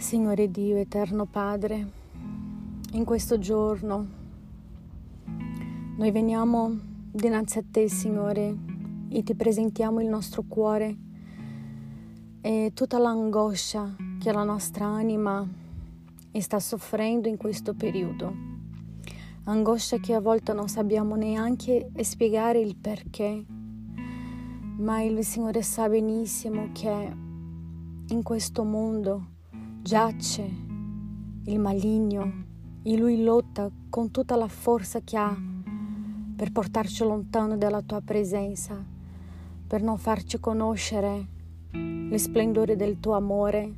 Signore Dio, eterno Padre, in questo giorno noi veniamo dinanzi a te, Signore, e ti presentiamo il nostro cuore e tutta l'angoscia che la nostra anima sta soffrendo in questo periodo. Angoscia che a volte non sappiamo neanche spiegare il perché, ma il Signore sa benissimo che in questo mondo giace il maligno e lui lotta con tutta la forza che ha per portarci lontano dalla tua presenza, per non farci conoscere le splendore del tuo amore,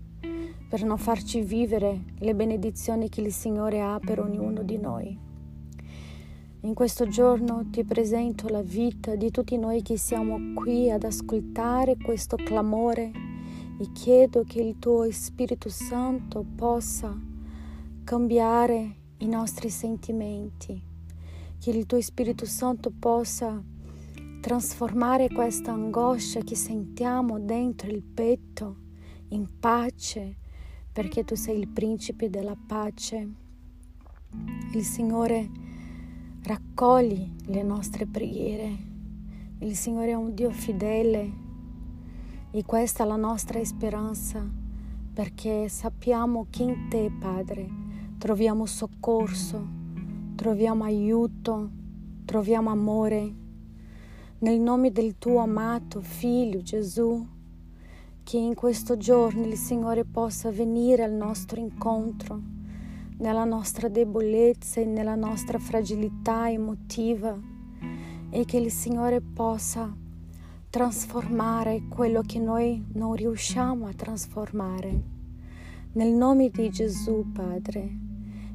per non farci vivere le benedizioni che il Signore ha per ognuno di noi. In questo giorno ti presento la vita di tutti noi che siamo qui ad ascoltare questo clamore e chiedo che il tuo Spirito Santo possa cambiare i nostri sentimenti, che il tuo Spirito Santo possa trasformare questa angoscia che sentiamo dentro il petto in pace, perché tu sei il principe della pace. Il Signore raccoglie le nostre preghiere. Il Signore è un Dio fedele e questa è la nostra speranza, perché sappiamo che in te, Padre, troviamo soccorso, troviamo aiuto, troviamo amore. Nel nome del tuo amato Figlio Gesù, che in questo giorno il Signore possa venire al nostro incontro, nella nostra debolezza e nella nostra fragilità emotiva, e che il Signore possa trasformare quello che noi non riusciamo a trasformare. Nel nome di Gesù, Padre,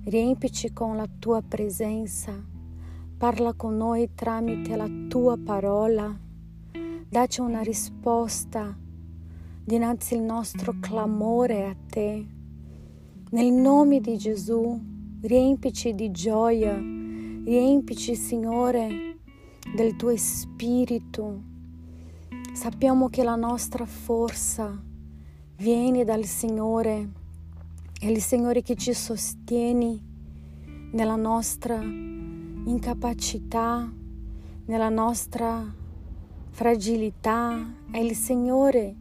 riempici con la tua presenza, parla con noi tramite la tua parola, dacci una risposta dinanzi al nostro clamore a te. Nel nome di Gesù, riempici di gioia, riempici, Signore, del tuo spirito Sappiamo che la nostra forza viene dal Signore, è il Signore che ci sostiene nella nostra incapacità, nella nostra fragilità, è il Signore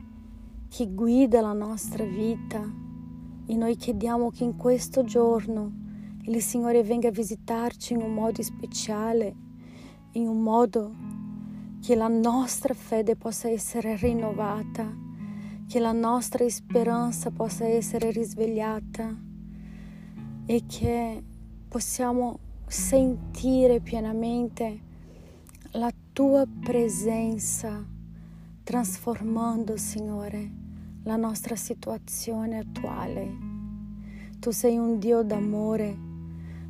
che guida la nostra vita. E noi chiediamo che in questo giorno il Signore venga a visitarci in un modo speciale, in un modo che la nostra fede possa essere rinnovata, che la nostra speranza possa essere risvegliata. E che possiamo sentire pienamente la tua presenza trasformando, Signore, la nostra situazione attuale. Tu sei un Dio d'amore,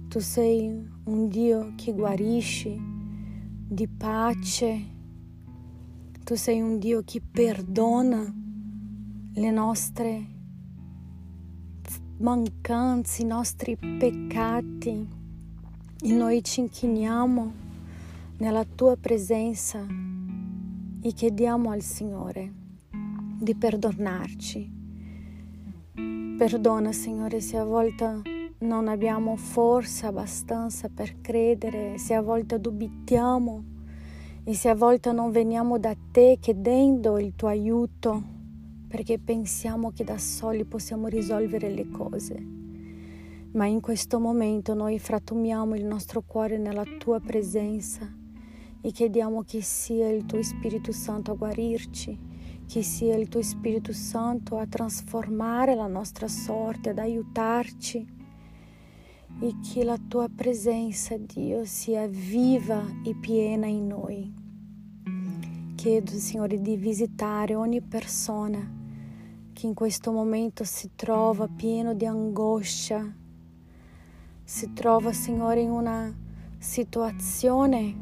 tu sei un Dio che guarisci, di pace, tu sei un Dio che perdona le nostre mancanze, i nostri peccati e noi ci inchiniamo nella tua presenza e chiediamo al Signore di perdonarci. Perdona, Signore, se a volte non abbiamo forza abbastanza per credere, se a volte dubitiamo e se a volte non veniamo da te chiedendo il tuo aiuto perché pensiamo che da soli possiamo risolvere le cose. Ma in questo momento noi fratumiamo il nostro cuore nella tua presenza e chiediamo che sia il tuo Spirito Santo a guarirci, che sia il tuo Spirito Santo a trasformare la nostra sorte, ad aiutarci e che la tua presenza, Dio, sia viva e piena in noi. Chiedo, Signore, di visitare ogni persona che in questo momento si trova pieno di angoscia, si trova, Signore, in una situazione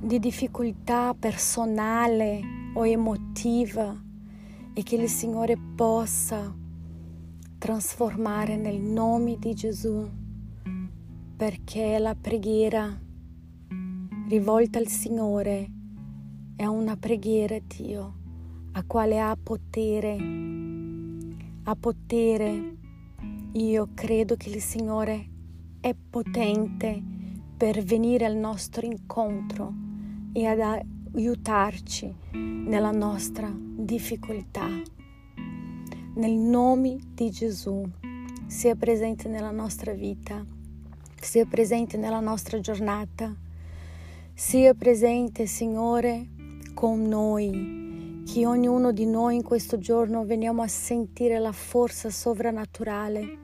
di difficoltà personale o emotiva e che il Signore possa trasformare nel nome di Gesù perché la preghiera rivolta al Signore è una preghiera, Dio, a quale ha potere, ha potere io credo che il Signore è potente per venire al nostro incontro e ad aiutarci nella nostra difficoltà. Nel nome di Gesù, sia presente nella nostra vita, sia presente nella nostra giornata, sia presente, Signore, con noi, che ognuno di noi in questo giorno veniamo a sentire la forza sovrannaturale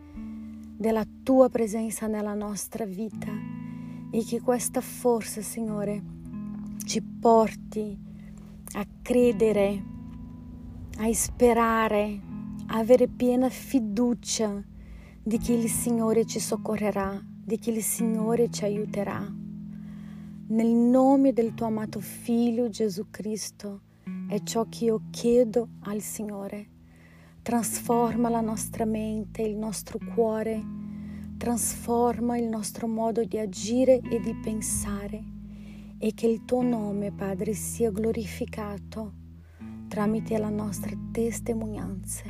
della tua presenza nella nostra vita e che questa forza, Signore, ci porti a credere, a sperare, a avere piena fiducia di che il Signore ci soccorrerà, di che il Signore ci aiuterà. Nel nome del tuo amato Figlio Gesù Cristo è ciò che io chiedo al Signore. Trasforma la nostra mente, il nostro cuore, trasforma il nostro modo di agire e di pensare e che il tuo nome, Padre, sia glorificato tramite la nostra testimonianza.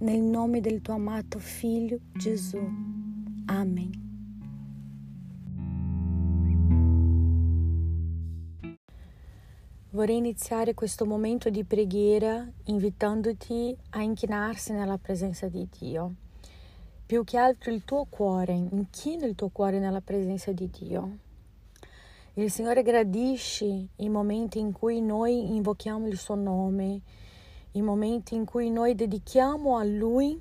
Nel nome del tuo amato Figlio Gesù. Amen. Vorrei iniziare questo momento di preghiera invitandoti a inchinarsi nella presenza di Dio. Più che altro il tuo cuore, inchina il tuo cuore nella presenza di Dio. Il Signore gradisce i momenti in cui noi invochiamo il suo nome, i momenti in cui noi dedichiamo a Lui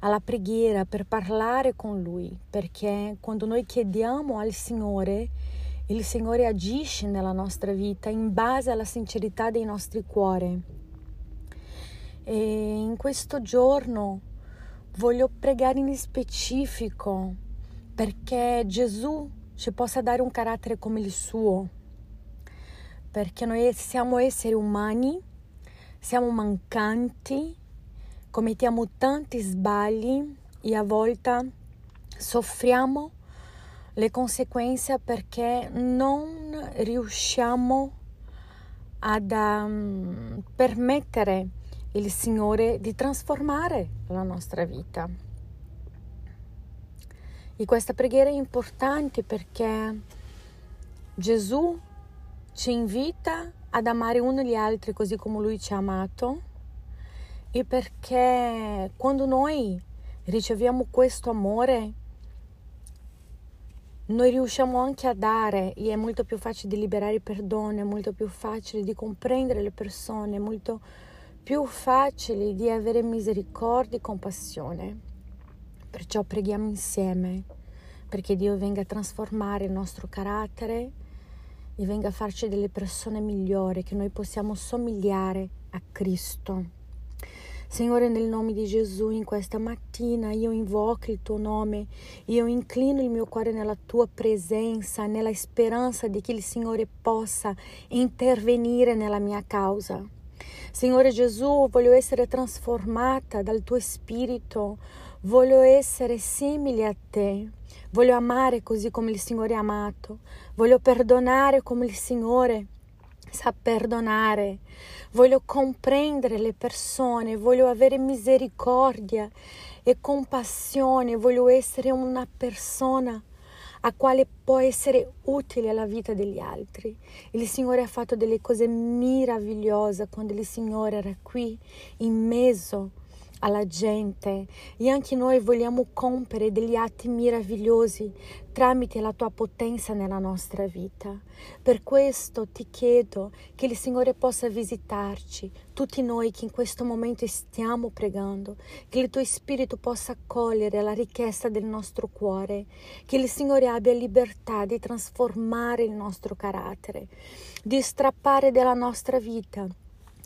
alla preghiera per parlare con Lui, perché quando noi chiediamo al Signore, il Signore agisce nella nostra vita in base alla sincerità dei nostri cuori. E in questo giorno voglio pregare in specifico perché Gesù ci possa dare un carattere come il suo, perché noi siamo esseri umani, siamo mancanti, commettiamo tanti sbagli e a volte soffriamo le conseguenze perché non riusciamo ad um, permettere il Signore di trasformare la nostra vita. E questa preghiera è importante perché Gesù ci invita ad amare uno gli altri così come Lui ci ha amato e perché quando noi riceviamo questo amore noi riusciamo anche a dare e è molto più facile di liberare il perdono, è molto più facile di comprendere le persone, è molto più facile di avere misericordia e compassione. Perciò preghiamo insieme perché Dio venga a trasformare il nostro carattere e venga a farci delle persone migliori, che noi possiamo somigliare a Cristo. Signore, nel nome di Gesù, in questa mattina io invoco il tuo nome, io inclino il mio cuore nella tua presenza, nella speranza di che il Signore possa intervenire nella mia causa. Signore Gesù, voglio essere trasformata dal tuo spirito, voglio essere simile a te, voglio amare così come il Signore ha amato, voglio perdonare come il Signore sa perdonare, voglio comprendere le persone, voglio avere misericordia e compassione, voglio essere una persona a quale può essere utile alla vita degli altri. Il Signore ha fatto delle cose meravigliose quando il Signore era qui in mezzo alla gente e anche noi vogliamo compiere degli atti meravigliosi tramite la tua potenza nella nostra vita. Per questo ti chiedo che il Signore possa visitarci, tutti noi che in questo momento stiamo pregando, che il tuo Spirito possa accogliere la richiesta del nostro cuore, che il Signore abbia libertà di trasformare il nostro carattere, di strappare della nostra vita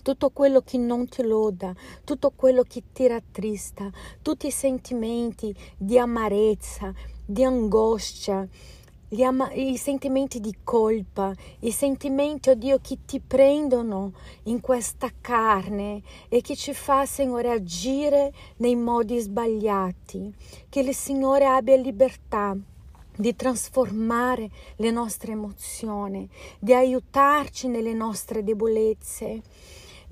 tutto quello che non ti loda, tutto quello che ti rattrista, tutti i sentimenti di amarezza, di angoscia, ama- i sentimenti di colpa, i sentimenti, oh Dio, che ti prendono in questa carne e che ci fa, Signore, agire nei modi sbagliati. Che il Signore abbia libertà di trasformare le nostre emozioni, di aiutarci nelle nostre debolezze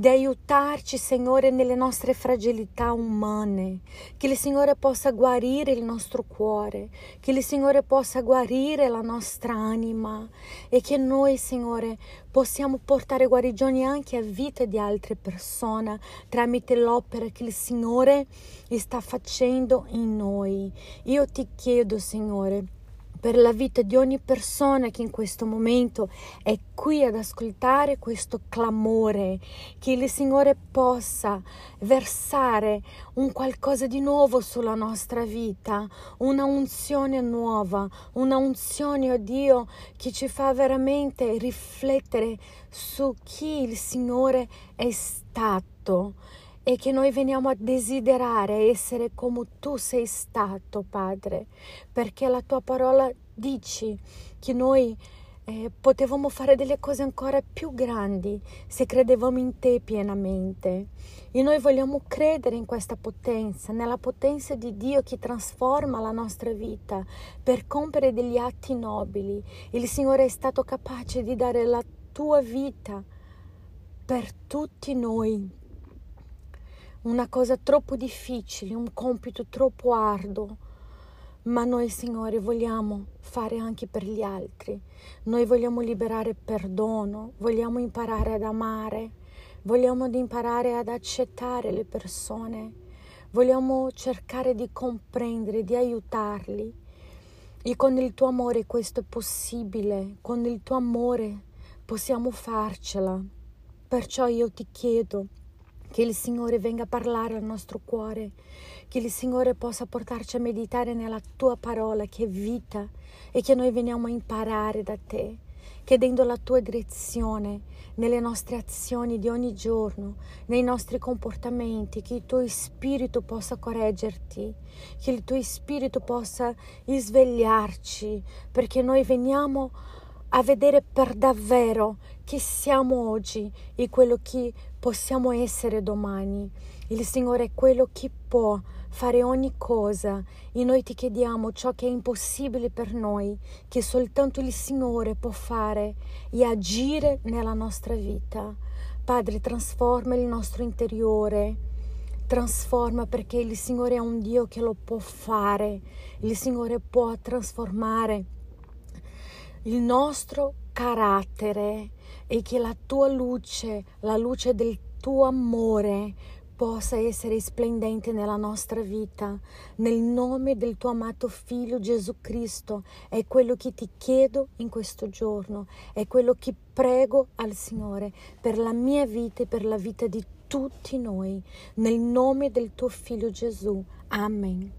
di aiutarci, Signore, nelle nostre fragilità umane, che il Signore possa guarire il nostro cuore, che il Signore possa guarire la nostra anima e che noi, Signore, possiamo portare guarigioni anche a vita di altre persone tramite l'opera che il Signore sta facendo in noi. Io ti chiedo, Signore, per la vita di ogni persona che in questo momento è qui ad ascoltare questo clamore, che il Signore possa versare un qualcosa di nuovo sulla nostra vita, una unzione nuova, una unzione, oh Dio, che ci fa veramente riflettere su chi il Signore è stato e che noi veniamo a desiderare essere come tu sei stato, Padre, perché la tua parola dici che noi eh, potevamo fare delle cose ancora più grandi se credevamo in te pienamente. E noi vogliamo credere in questa potenza, nella potenza di Dio che trasforma la nostra vita per compiere degli atti nobili. Il Signore è stato capace di dare la tua vita per tutti noi una cosa troppo difficile, un compito troppo arduo, ma noi Signore vogliamo fare anche per gli altri. Noi vogliamo liberare perdono, vogliamo imparare ad amare, vogliamo imparare ad accettare le persone, vogliamo cercare di comprendere, di aiutarli. E con il tuo amore questo è possibile, con il tuo amore possiamo farcela. Perciò io ti chiedo, che il Signore venga a parlare al nostro cuore, che il Signore possa portarci a meditare nella tua parola che è vita e che noi veniamo a imparare da te, chiedendo la tua direzione nelle nostre azioni di ogni giorno, nei nostri comportamenti, che il tuo spirito possa correggerti, che il tuo spirito possa svegliarci, perché noi veniamo a vedere per davvero chi siamo oggi e quello che possiamo essere domani. Il Signore è quello che può fare ogni cosa e noi ti chiediamo ciò che è impossibile per noi, che soltanto il Signore può fare e agire nella nostra vita. Padre, trasforma il nostro interiore, trasforma perché il Signore è un Dio che lo può fare, il Signore può trasformare il nostro carattere e che la tua luce, la luce del tuo amore possa essere splendente nella nostra vita. Nel nome del tuo amato figlio Gesù Cristo è quello che ti chiedo in questo giorno, è quello che prego al Signore per la mia vita e per la vita di tutti noi. Nel nome del tuo figlio Gesù. Amen.